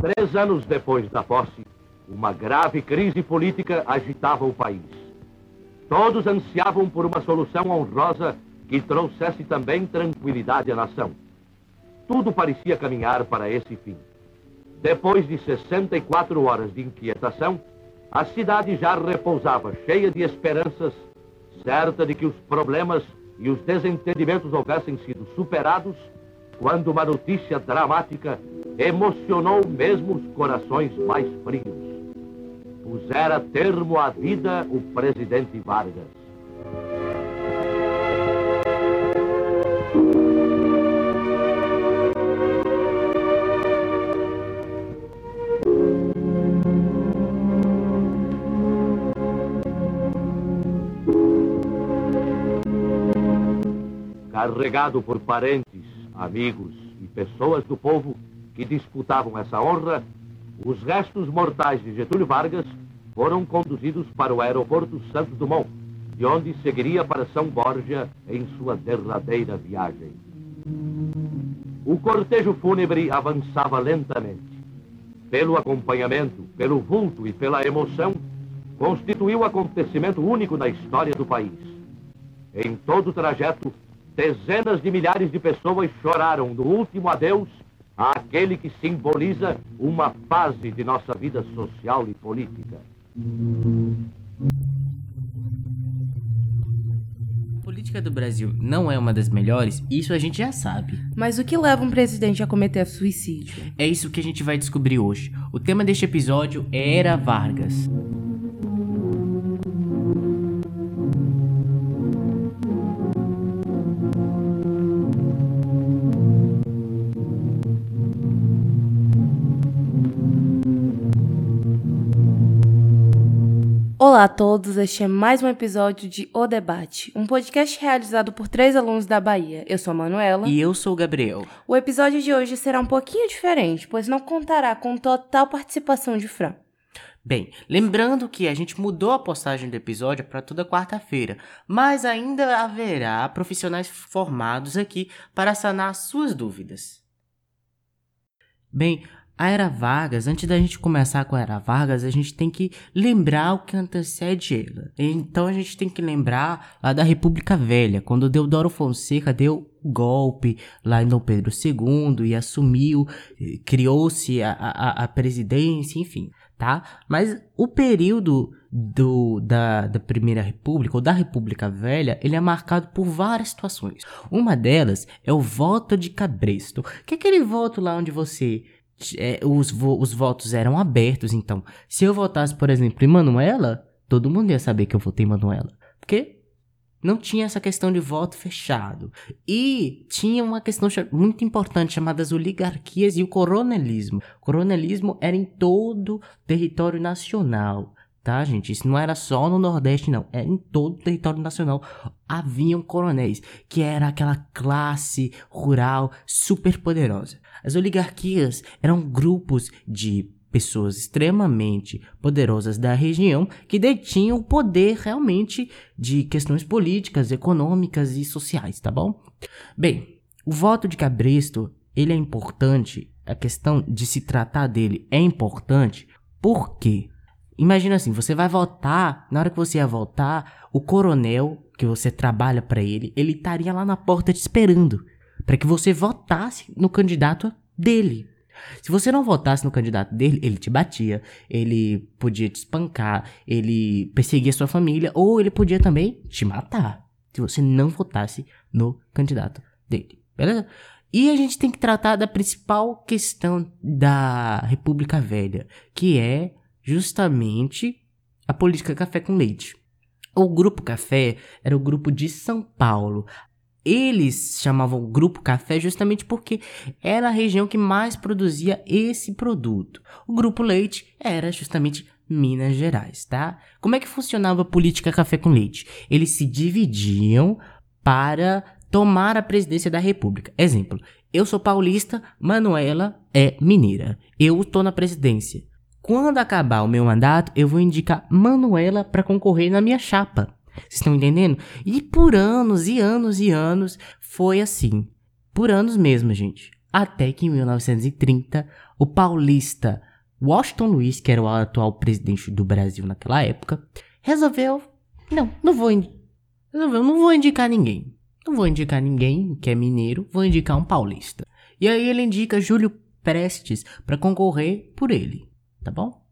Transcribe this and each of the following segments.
Três anos depois da posse, uma grave crise política agitava o país. Todos ansiavam por uma solução honrosa que trouxesse também tranquilidade à nação. Tudo parecia caminhar para esse fim. Depois de 64 horas de inquietação, a cidade já repousava cheia de esperanças, certa de que os problemas e os desentendimentos houvessem sido superados, quando uma notícia dramática emocionou mesmo os corações mais frios. Pusera termo à vida o presidente Vargas. carregado por parentes, amigos e pessoas do povo que disputavam essa honra, os restos mortais de Getúlio Vargas foram conduzidos para o aeroporto Santos Dumont, de onde seguiria para São Borja em sua derradeira viagem. O cortejo fúnebre avançava lentamente. Pelo acompanhamento, pelo vulto e pela emoção, constituiu acontecimento único na história do país. Em todo o trajeto, dezenas de milhares de pessoas choraram no último adeus àquele que simboliza uma fase de nossa vida social e política. A política do Brasil não é uma das melhores, isso a gente já sabe. Mas o que leva um presidente a cometer suicídio? É isso que a gente vai descobrir hoje. O tema deste episódio é Era Vargas. Olá a todos, este é mais um episódio de O Debate, um podcast realizado por três alunos da Bahia. Eu sou a Manuela. E eu sou o Gabriel. O episódio de hoje será um pouquinho diferente, pois não contará com total participação de Fran. Bem, lembrando que a gente mudou a postagem do episódio para toda quarta-feira, mas ainda haverá profissionais formados aqui para sanar suas dúvidas. Bem, a Era Vargas, antes da gente começar com a Era Vargas, a gente tem que lembrar o que antecede ela. Então a gente tem que lembrar lá da República Velha, quando Deodoro Fonseca deu o golpe lá em Dom Pedro II e assumiu, criou-se a, a, a presidência, enfim, tá? Mas o período do, da, da Primeira República, ou da República Velha, ele é marcado por várias situações. Uma delas é o voto de Cabresto, que é aquele voto lá onde você é, os, vo os votos eram abertos, então, se eu votasse, por exemplo, em Manuela, todo mundo ia saber que eu votei em Manuela. Porque não tinha essa questão de voto fechado. E tinha uma questão muito importante chamada as oligarquias e o coronelismo. O coronelismo era em todo o território nacional. Tá, gente? Isso não era só no Nordeste, não. Era em todo o território nacional. Haviam coronéis, que era aquela classe rural super poderosa. As oligarquias eram grupos de pessoas extremamente poderosas da região que detinham o poder realmente de questões políticas, econômicas e sociais, tá bom? Bem, o voto de Cabresto, ele é importante, a questão de se tratar dele é importante, porque imagina assim, você vai votar, na hora que você ia votar, o coronel que você trabalha para ele, ele estaria lá na porta te esperando para que você votasse no candidato dele. Se você não votasse no candidato dele, ele te batia, ele podia te espancar, ele perseguia sua família, ou ele podia também te matar. Se você não votasse no candidato dele. Beleza? E a gente tem que tratar da principal questão da República Velha, que é justamente a política café com leite. O Grupo Café era o grupo de São Paulo. Eles chamavam Grupo Café justamente porque era a região que mais produzia esse produto. O Grupo Leite era justamente Minas Gerais, tá? Como é que funcionava a política café com leite? Eles se dividiam para tomar a presidência da República. Exemplo, eu sou paulista, Manuela é mineira. Eu estou na presidência. Quando acabar o meu mandato, eu vou indicar Manuela para concorrer na minha chapa. Vocês estão entendendo? E por anos e anos e anos foi assim. Por anos mesmo, gente. Até que em 1930, o paulista Washington Luiz, que era o atual presidente do Brasil naquela época, resolveu: não, não vou, resolveu, não vou indicar ninguém. Não vou indicar ninguém que é mineiro, vou indicar um paulista. E aí ele indica Júlio Prestes para concorrer por ele, tá bom?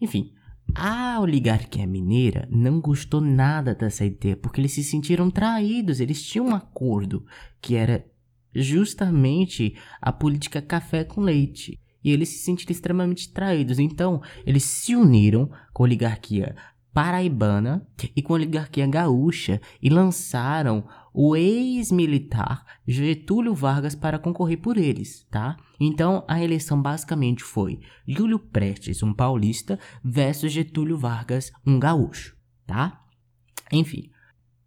Enfim, a oligarquia mineira não gostou nada dessa ideia, porque eles se sentiram traídos, eles tinham um acordo que era justamente a política café com leite. E eles se sentiram extremamente traídos. Então, eles se uniram com a oligarquia paraibana e com a oligarquia gaúcha e lançaram o ex-militar Getúlio Vargas para concorrer por eles, tá? Então a eleição basicamente foi Júlio Prestes, um paulista, versus Getúlio Vargas, um gaúcho, tá? Enfim,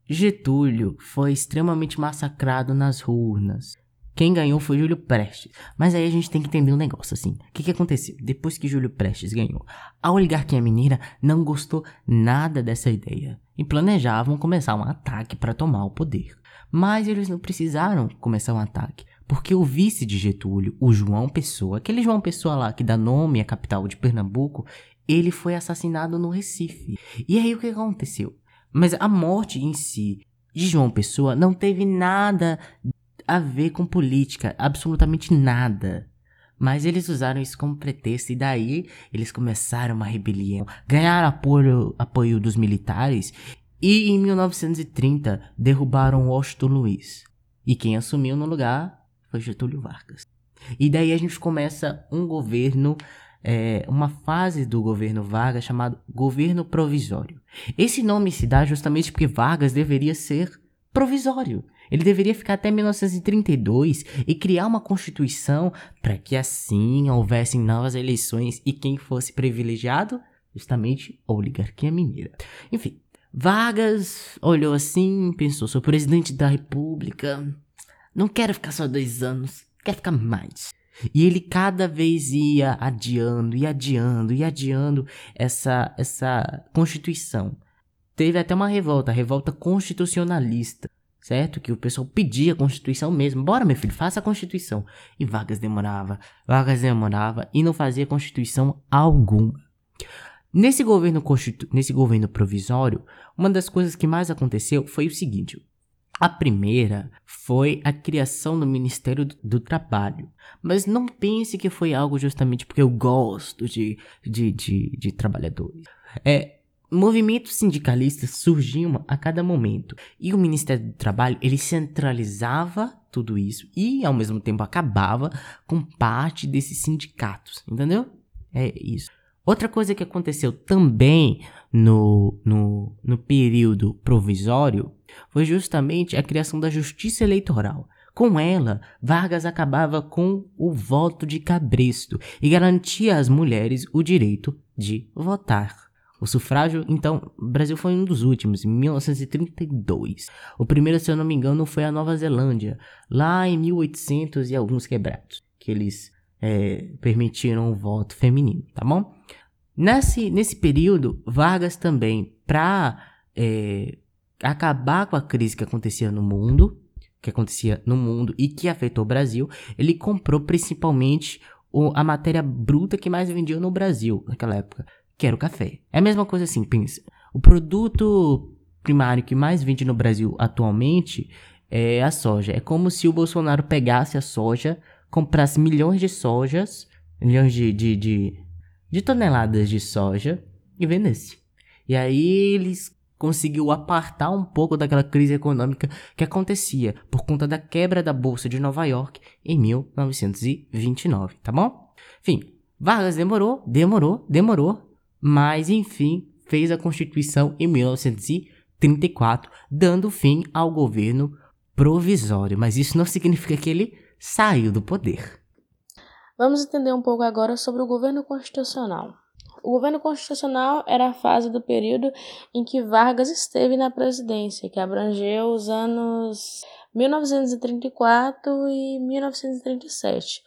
Getúlio foi extremamente massacrado nas urnas. Quem ganhou foi Júlio Prestes. Mas aí a gente tem que entender um negócio assim. O que, que aconteceu? Depois que Júlio Prestes ganhou, a oligarquia mineira não gostou nada dessa ideia e planejavam começar um ataque para tomar o poder. Mas eles não precisaram começar um ataque, porque o vice de Getúlio, o João Pessoa, aquele João Pessoa lá que dá nome à capital de Pernambuco, ele foi assassinado no Recife. E aí o que aconteceu? Mas a morte em si de João Pessoa não teve nada a ver com política, absolutamente nada. Mas eles usaram isso como pretexto e daí eles começaram uma rebelião, ganharam apoio, apoio dos militares e em 1930 derrubaram Washington Luiz. E quem assumiu no lugar foi Getúlio Vargas. E daí a gente começa um governo, é, uma fase do governo Vargas chamado governo provisório. Esse nome se dá justamente porque Vargas deveria ser provisório. Ele deveria ficar até 1932 e criar uma constituição para que assim houvessem novas eleições e quem fosse privilegiado, justamente a oligarquia mineira. Enfim, Vargas olhou assim, pensou: sou presidente da república, não quero ficar só dois anos, quero ficar mais. E ele cada vez ia adiando e adiando e adiando essa, essa constituição. Teve até uma revolta, a revolta constitucionalista certo? Que o pessoal pedia a Constituição mesmo. Bora, meu filho, faça a Constituição. E Vargas demorava, Vargas demorava e não fazia Constituição alguma. Nesse governo, constitu... Nesse governo provisório, uma das coisas que mais aconteceu foi o seguinte. A primeira foi a criação do Ministério do Trabalho. Mas não pense que foi algo justamente porque eu gosto de, de, de, de trabalhadores. É, movimentos sindicalistas surgiam a cada momento e o Ministério do Trabalho ele centralizava tudo isso e ao mesmo tempo acabava com parte desses sindicatos, entendeu? É isso. Outra coisa que aconteceu também no, no, no período provisório foi justamente a criação da justiça eleitoral. Com ela, Vargas acabava com o voto de cabresto e garantia às mulheres o direito de votar. O sufrágio, então, o Brasil foi um dos últimos, em 1932. O primeiro, se eu não me engano, foi a Nova Zelândia, lá em 1800 e alguns quebrados, que eles é, permitiram o voto feminino, tá bom? Nesse, nesse período, Vargas também, para é, acabar com a crise que acontecia no mundo, que acontecia no mundo e que afetou o Brasil, ele comprou principalmente o, a matéria bruta que mais vendia no Brasil naquela época, quero café. É a mesma coisa assim, pensa. O produto primário que mais vende no Brasil atualmente é a soja. É como se o Bolsonaro pegasse a soja, comprasse milhões de sojas, milhões de, de, de, de toneladas de soja e vendesse. E aí eles conseguiu apartar um pouco daquela crise econômica que acontecia por conta da quebra da bolsa de Nova York em 1929, tá bom? Enfim, Vargas demorou, demorou, demorou, mas enfim fez a Constituição em 1934, dando fim ao governo provisório. Mas isso não significa que ele saiu do poder. Vamos entender um pouco agora sobre o governo constitucional. O governo constitucional era a fase do período em que Vargas esteve na presidência, que abrangeu os anos 1934 e 1937.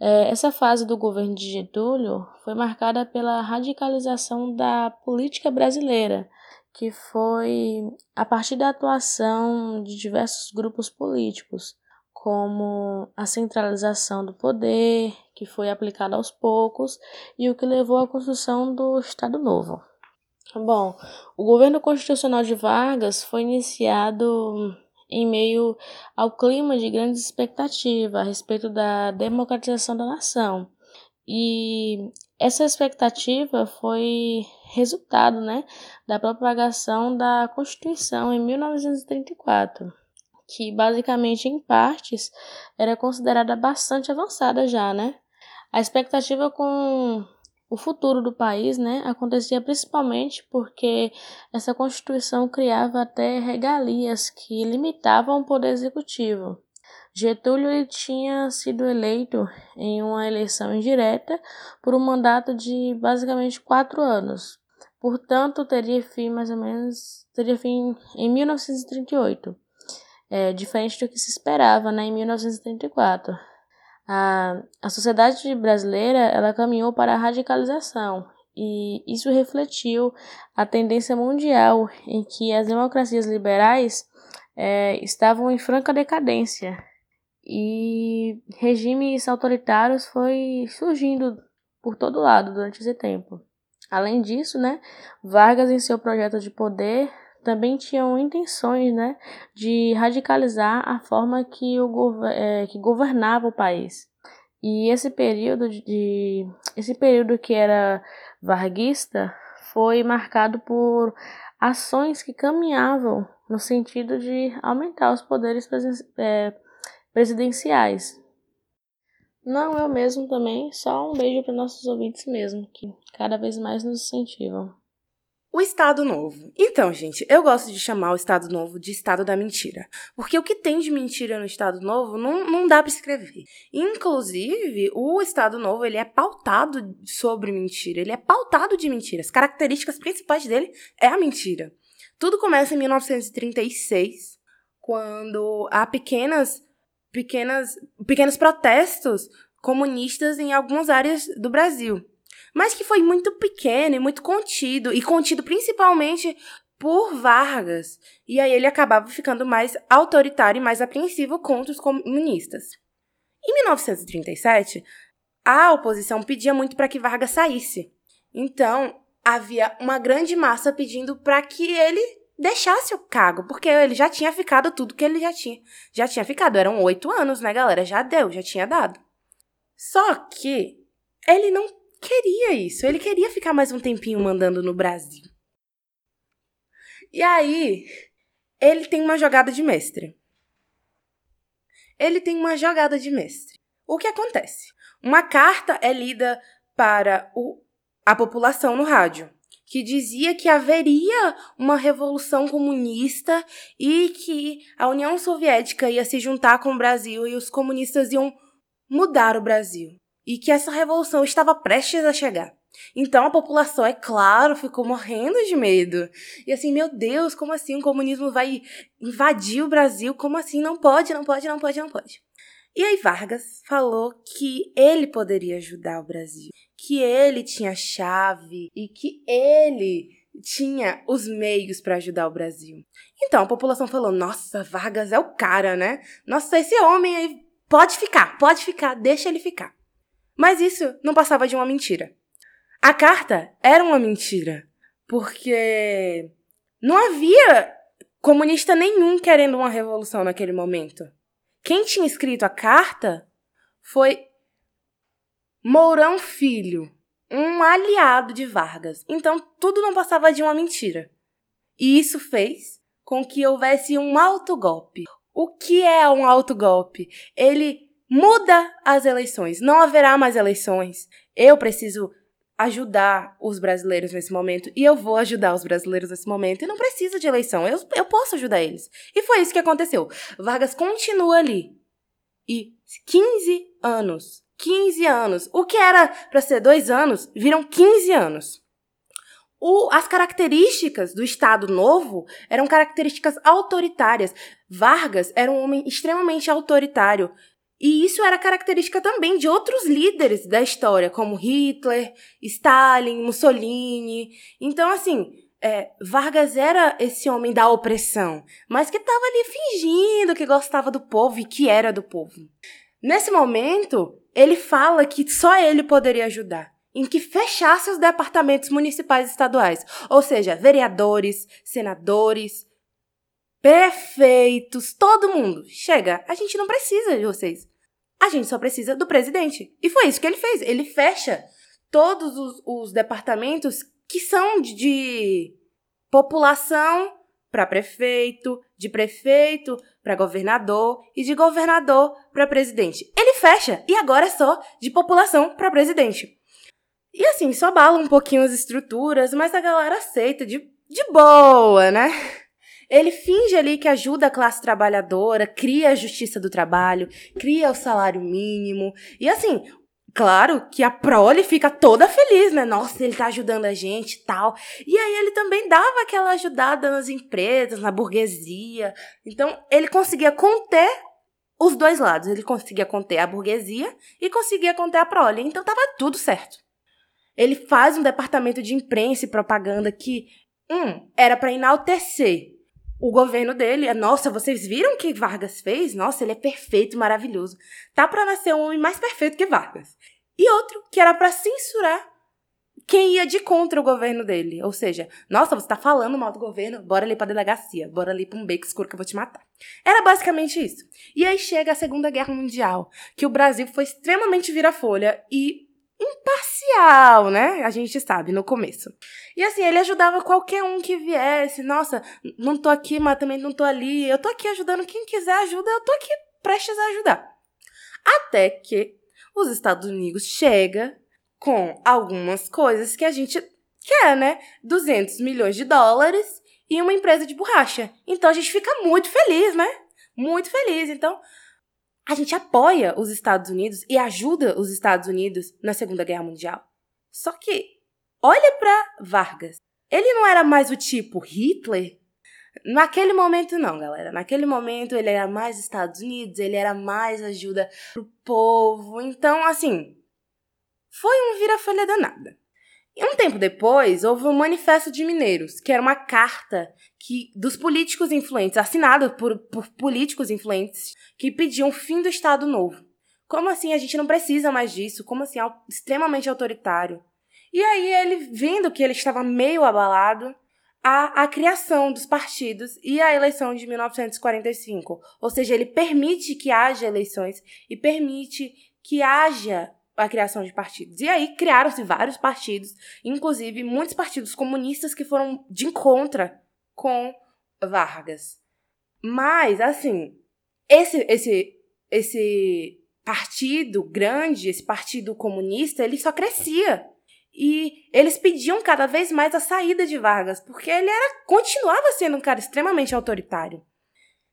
É, essa fase do governo de Getúlio foi marcada pela radicalização da política brasileira, que foi a partir da atuação de diversos grupos políticos, como a centralização do poder, que foi aplicada aos poucos, e o que levou à construção do Estado Novo. Bom, o governo constitucional de Vargas foi iniciado em meio ao clima de grande expectativa a respeito da democratização da nação. E essa expectativa foi resultado né, da propagação da Constituição em 1934, que basicamente em partes era considerada bastante avançada já, né? A expectativa com o futuro do país, né, acontecia principalmente porque essa Constituição criava até regalias que limitavam o poder executivo. Getúlio tinha sido eleito em uma eleição indireta por um mandato de basicamente quatro anos. Portanto, teria fim mais ou menos teria fim em 1938, é, diferente do que se esperava, né, em 1934. A, a sociedade brasileira ela caminhou para a radicalização e isso refletiu a tendência mundial em que as democracias liberais é, estavam em franca decadência e regimes autoritários foi surgindo por todo lado durante esse tempo. Além disso, né, Vargas em seu projeto de poder também tinham intenções né, de radicalizar a forma que, o, é, que governava o país. E esse período de esse período que era varguista foi marcado por ações que caminhavam no sentido de aumentar os poderes é, presidenciais. Não, eu mesmo também, só um beijo para nossos ouvintes mesmo, que cada vez mais nos incentivam. O Estado Novo. Então, gente, eu gosto de chamar o Estado Novo de Estado da Mentira. Porque o que tem de mentira no Estado Novo não, não dá para escrever. Inclusive, o Estado Novo ele é pautado sobre mentira. Ele é pautado de mentiras. As características principais dele é a mentira. Tudo começa em 1936, quando há pequenas, pequenas, pequenos protestos comunistas em algumas áreas do Brasil mas que foi muito pequeno e muito contido, e contido principalmente por Vargas. E aí ele acabava ficando mais autoritário e mais apreensivo contra os comunistas. Em 1937, a oposição pedia muito para que Vargas saísse. Então, havia uma grande massa pedindo para que ele deixasse o cargo, porque ele já tinha ficado tudo que ele já tinha. Já tinha ficado, eram oito anos, né, galera? Já deu, já tinha dado. Só que ele não queria isso. Ele queria ficar mais um tempinho mandando no Brasil. E aí, ele tem uma jogada de mestre. Ele tem uma jogada de mestre. O que acontece? Uma carta é lida para o, a população no rádio, que dizia que haveria uma revolução comunista e que a União Soviética ia se juntar com o Brasil e os comunistas iam mudar o Brasil e que essa revolução estava prestes a chegar. Então a população, é claro, ficou morrendo de medo. E assim, meu Deus, como assim o comunismo vai invadir o Brasil? Como assim? Não pode, não pode, não pode, não pode. E aí Vargas falou que ele poderia ajudar o Brasil, que ele tinha chave e que ele tinha os meios para ajudar o Brasil. Então a população falou: "Nossa, Vargas é o cara, né? Nossa, esse homem aí pode ficar, pode ficar, deixa ele ficar". Mas isso não passava de uma mentira. A carta era uma mentira, porque não havia comunista nenhum querendo uma revolução naquele momento. Quem tinha escrito a carta foi Mourão Filho, um aliado de Vargas. Então tudo não passava de uma mentira. E isso fez com que houvesse um autogolpe. O que é um autogolpe? Ele muda as eleições. Não haverá mais eleições. Eu preciso ajudar os brasileiros nesse momento e eu vou ajudar os brasileiros nesse momento e não precisa de eleição. Eu, eu posso ajudar eles. E foi isso que aconteceu. Vargas continua ali. E 15 anos. 15 anos. O que era para ser dois anos, viram 15 anos. O, as características do Estado Novo eram características autoritárias. Vargas era um homem extremamente autoritário. E isso era característica também de outros líderes da história, como Hitler, Stalin, Mussolini. Então, assim, é, Vargas era esse homem da opressão, mas que estava ali fingindo que gostava do povo e que era do povo. Nesse momento, ele fala que só ele poderia ajudar, em que fechasse os departamentos municipais e estaduais, ou seja, vereadores, senadores, prefeitos, todo mundo. Chega, a gente não precisa de vocês. A gente só precisa do presidente. E foi isso que ele fez. Ele fecha todos os, os departamentos que são de, de população para prefeito, de prefeito para governador e de governador para presidente. Ele fecha e agora é só de população para presidente. E assim, só bala um pouquinho as estruturas, mas a galera aceita de, de boa, né? Ele finge ali que ajuda a classe trabalhadora, cria a justiça do trabalho, cria o salário mínimo. E assim, claro que a prole fica toda feliz, né? Nossa, ele tá ajudando a gente e tal. E aí ele também dava aquela ajudada nas empresas, na burguesia. Então, ele conseguia conter os dois lados. Ele conseguia conter a burguesia e conseguia conter a prole. Então, tava tudo certo. Ele faz um departamento de imprensa e propaganda que, um, era para enaltecer o governo dele. É, nossa, vocês viram o que Vargas fez? Nossa, ele é perfeito, maravilhoso. Tá para nascer um homem mais perfeito que Vargas. E outro que era para censurar quem ia de contra o governo dele. Ou seja, nossa, você tá falando mal do governo, bora ali pra delegacia, bora ali pra um beco escuro que eu vou te matar. Era basicamente isso. E aí chega a Segunda Guerra Mundial, que o Brasil foi extremamente vira-folha e imparcial, né? A gente sabe, no começo. E assim, ele ajudava qualquer um que viesse. Nossa, não tô aqui, mas também não tô ali. Eu tô aqui ajudando quem quiser ajuda, eu tô aqui prestes a ajudar. Até que os Estados Unidos chega com algumas coisas que a gente quer, né? 200 milhões de dólares e uma empresa de borracha. Então a gente fica muito feliz, né? Muito feliz. Então, a gente apoia os Estados Unidos e ajuda os Estados Unidos na Segunda Guerra Mundial. Só que, olha para Vargas. Ele não era mais o tipo Hitler? Naquele momento, não, galera. Naquele momento, ele era mais Estados Unidos, ele era mais ajuda pro povo. Então, assim, foi um vira-folha danada. E um tempo depois, houve um Manifesto de Mineiros, que era uma carta que dos políticos influentes, assinada por, por políticos influentes, que pediam o fim do Estado Novo. Como assim a gente não precisa mais disso? Como assim é extremamente autoritário? E aí ele, vendo que ele estava meio abalado, a, a criação dos partidos e a eleição de 1945. Ou seja, ele permite que haja eleições e permite que haja a criação de partidos. E aí criaram-se vários partidos, inclusive muitos partidos comunistas que foram de encontro com Vargas. Mas, assim, esse, esse, esse partido grande, esse partido comunista, ele só crescia. E eles pediam cada vez mais a saída de Vargas, porque ele era continuava sendo um cara extremamente autoritário.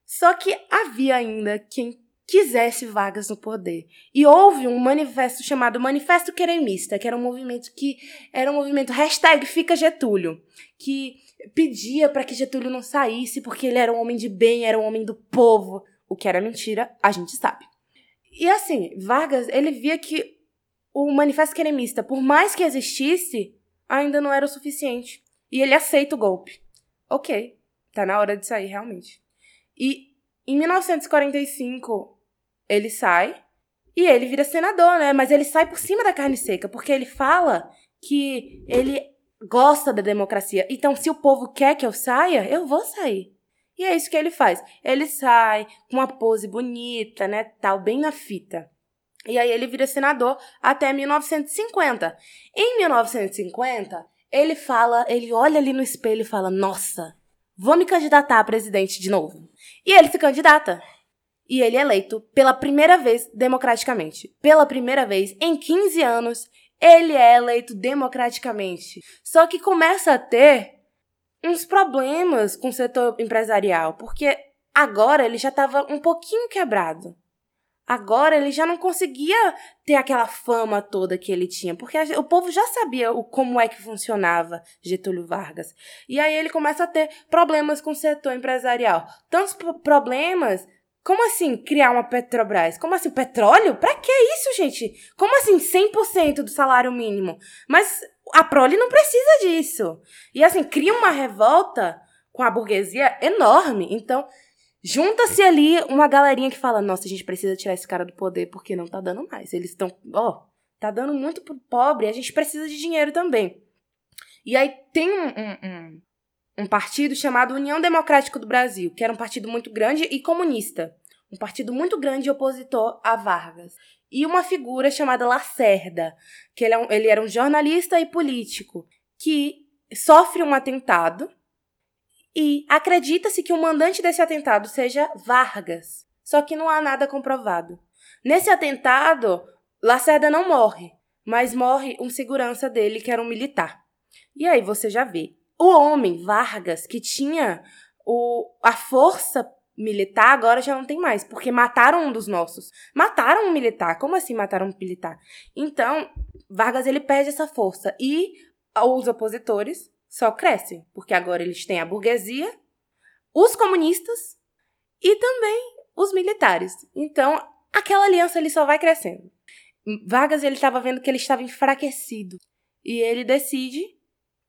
Só que havia ainda quem quisesse vagas no poder. E houve um manifesto chamado Manifesto Queremista, que era um movimento que era um movimento hashtag Fica Getúlio, que pedia para que Getúlio não saísse porque ele era um homem de bem, era um homem do povo, o que era mentira, a gente sabe. E assim, Vargas, ele via que o Manifesto Queremista, por mais que existisse, ainda não era o suficiente. E ele aceita o golpe. Ok, tá na hora de sair realmente. E em 1945, ele sai e ele vira senador, né? Mas ele sai por cima da carne seca, porque ele fala que ele gosta da democracia. Então, se o povo quer que eu saia, eu vou sair. E é isso que ele faz. Ele sai com uma pose bonita, né, tal, bem na fita. E aí ele vira senador até 1950. Em 1950, ele fala, ele olha ali no espelho e fala: "Nossa, vou me candidatar a presidente de novo". E ele se candidata e ele é eleito pela primeira vez democraticamente. Pela primeira vez em 15 anos, ele é eleito democraticamente. Só que começa a ter uns problemas com o setor empresarial, porque agora ele já estava um pouquinho quebrado. Agora ele já não conseguia ter aquela fama toda que ele tinha, porque o povo já sabia o, como é que funcionava Getúlio Vargas. E aí ele começa a ter problemas com o setor empresarial. Tantos problemas Como assim criar uma Petrobras? Como assim petróleo? Pra que isso, gente? Como assim 100% do salário mínimo? Mas a prole não precisa disso. E assim, cria uma revolta com a burguesia enorme. Então, junta-se ali uma galerinha que fala: "Nossa, a gente precisa tirar esse cara do poder porque não tá dando mais. Eles estão, ó, tá dando muito pro pobre, a gente precisa de dinheiro também". E aí tem um, um, um um partido chamado União Democrática do Brasil, que era um partido muito grande e comunista. Um partido muito grande e opositor a Vargas. E uma figura chamada Lacerda, que ele, é um, ele era um jornalista e político, que sofre um atentado e acredita-se que o mandante desse atentado seja Vargas. Só que não há nada comprovado. Nesse atentado, Lacerda não morre, mas morre um segurança dele, que era um militar. E aí você já vê, o homem, Vargas, que tinha o, a força militar, agora já não tem mais, porque mataram um dos nossos. Mataram um militar. Como assim mataram um militar? Então, Vargas ele perde essa força e os opositores só crescem, porque agora eles têm a burguesia, os comunistas e também os militares. Então, aquela aliança ele só vai crescendo. Vargas ele estava vendo que ele estava enfraquecido e ele decide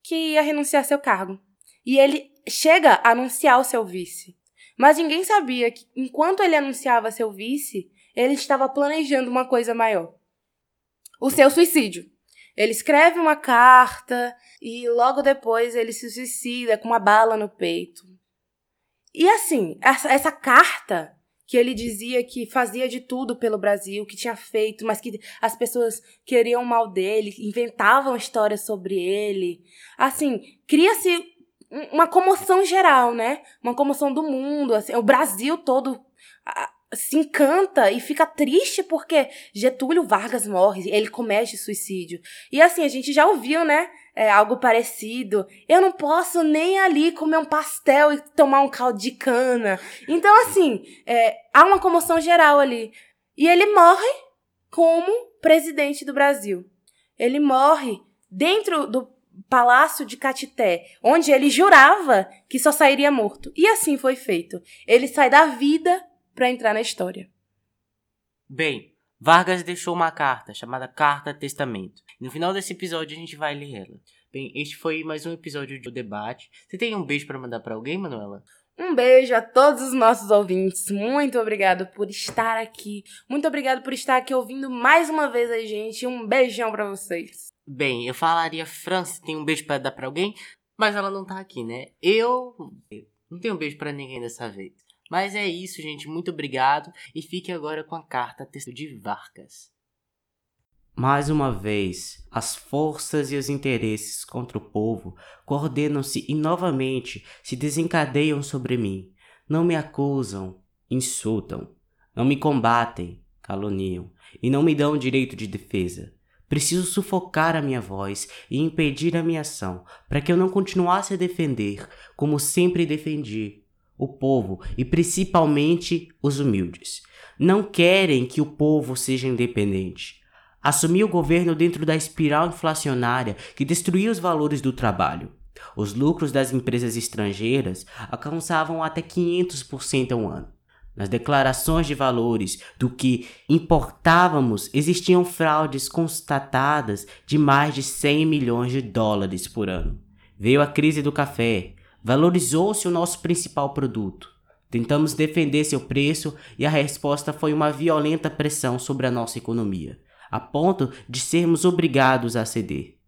que ia renunciar seu cargo. E ele chega a anunciar o seu vice. Mas ninguém sabia que, enquanto ele anunciava seu vice, ele estava planejando uma coisa maior: o seu suicídio. Ele escreve uma carta e logo depois ele se suicida com uma bala no peito. E assim, essa, essa carta que ele dizia que fazia de tudo pelo Brasil, que tinha feito, mas que as pessoas queriam mal dele, inventavam histórias sobre ele. Assim, cria-se uma comoção geral, né? Uma comoção do mundo, assim, o Brasil todo se encanta e fica triste porque Getúlio Vargas morre, ele comete suicídio. E assim, a gente já ouviu, né? É, algo parecido. Eu não posso nem ali comer um pastel e tomar um caldo de cana. Então, assim, é, há uma comoção geral ali. E ele morre como presidente do Brasil. Ele morre dentro do Palácio de Catité, onde ele jurava que só sairia morto. E assim foi feito. Ele sai da vida para entrar na história. Bem, Vargas deixou uma carta chamada Carta Testamento. No final desse episódio a gente vai ler ela. Bem, este foi mais um episódio do debate. Você tem um beijo para mandar para alguém, Manuela? Um beijo a todos os nossos ouvintes. Muito obrigado por estar aqui. Muito obrigado por estar aqui ouvindo mais uma vez a gente. Um beijão para vocês. Bem, eu falaria França, tem um beijo para dar para alguém, mas ela não tá aqui, né? Eu não tenho um beijo para ninguém dessa vez. Mas é isso, gente. Muito obrigado. E fique agora com a carta texto de Vargas. Mais uma vez, as forças e os interesses contra o povo coordenam-se e novamente se desencadeiam sobre mim. Não me acusam, insultam, não me combatem, caluniam e não me dão direito de defesa. Preciso sufocar a minha voz e impedir a minha ação, para que eu não continuasse a defender, como sempre defendi, o povo e principalmente os humildes. Não querem que o povo seja independente. Assumir o governo dentro da espiral inflacionária que destruía os valores do trabalho. Os lucros das empresas estrangeiras alcançavam até 500% ao ano. Nas declarações de valores do que importávamos existiam fraudes constatadas de mais de 100 milhões de dólares por ano. Veio a crise do café, Valorizou-se o nosso principal produto. Tentamos defender seu preço e a resposta foi uma violenta pressão sobre a nossa economia, a ponto de sermos obrigados a ceder.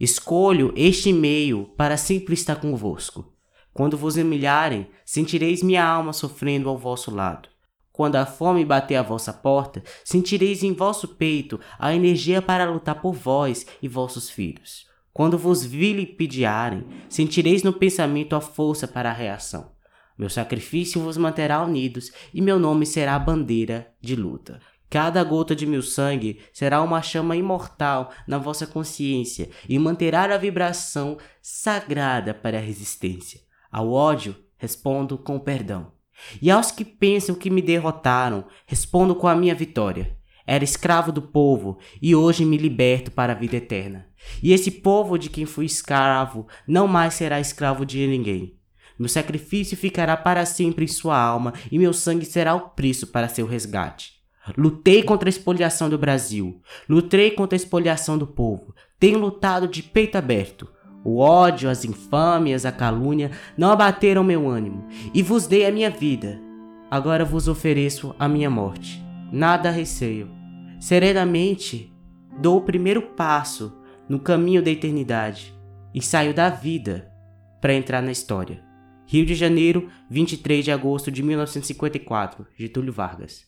Escolho este meio para sempre estar convosco. Quando vos humilharem, sentireis minha alma sofrendo ao vosso lado. Quando a fome bater à vossa porta, sentireis em vosso peito a energia para lutar por vós e vossos filhos. Quando vos vilipendiarem, sentireis no pensamento a força para a reação. Meu sacrifício vos manterá unidos e meu nome será a bandeira de luta. Cada gota de meu sangue será uma chama imortal na vossa consciência e manterá a vibração sagrada para a resistência. Ao ódio, respondo com perdão. E aos que pensam que me derrotaram, respondo com a minha vitória. Era escravo do povo e hoje me liberto para a vida eterna. E esse povo de quem fui escravo não mais será escravo de ninguém. Meu sacrifício ficará para sempre em sua alma e meu sangue será o preço para seu resgate. Lutei contra a expoliação do Brasil. Lutei contra a expoliação do povo. Tenho lutado de peito aberto. O ódio, as infâmias, a calúnia não abateram meu ânimo, e vos dei a minha vida. Agora vos ofereço a minha morte. Nada receio. Serenamente dou o primeiro passo no caminho da eternidade e saio da vida para entrar na história. Rio de Janeiro, 23 de agosto de 1954, Getúlio Vargas.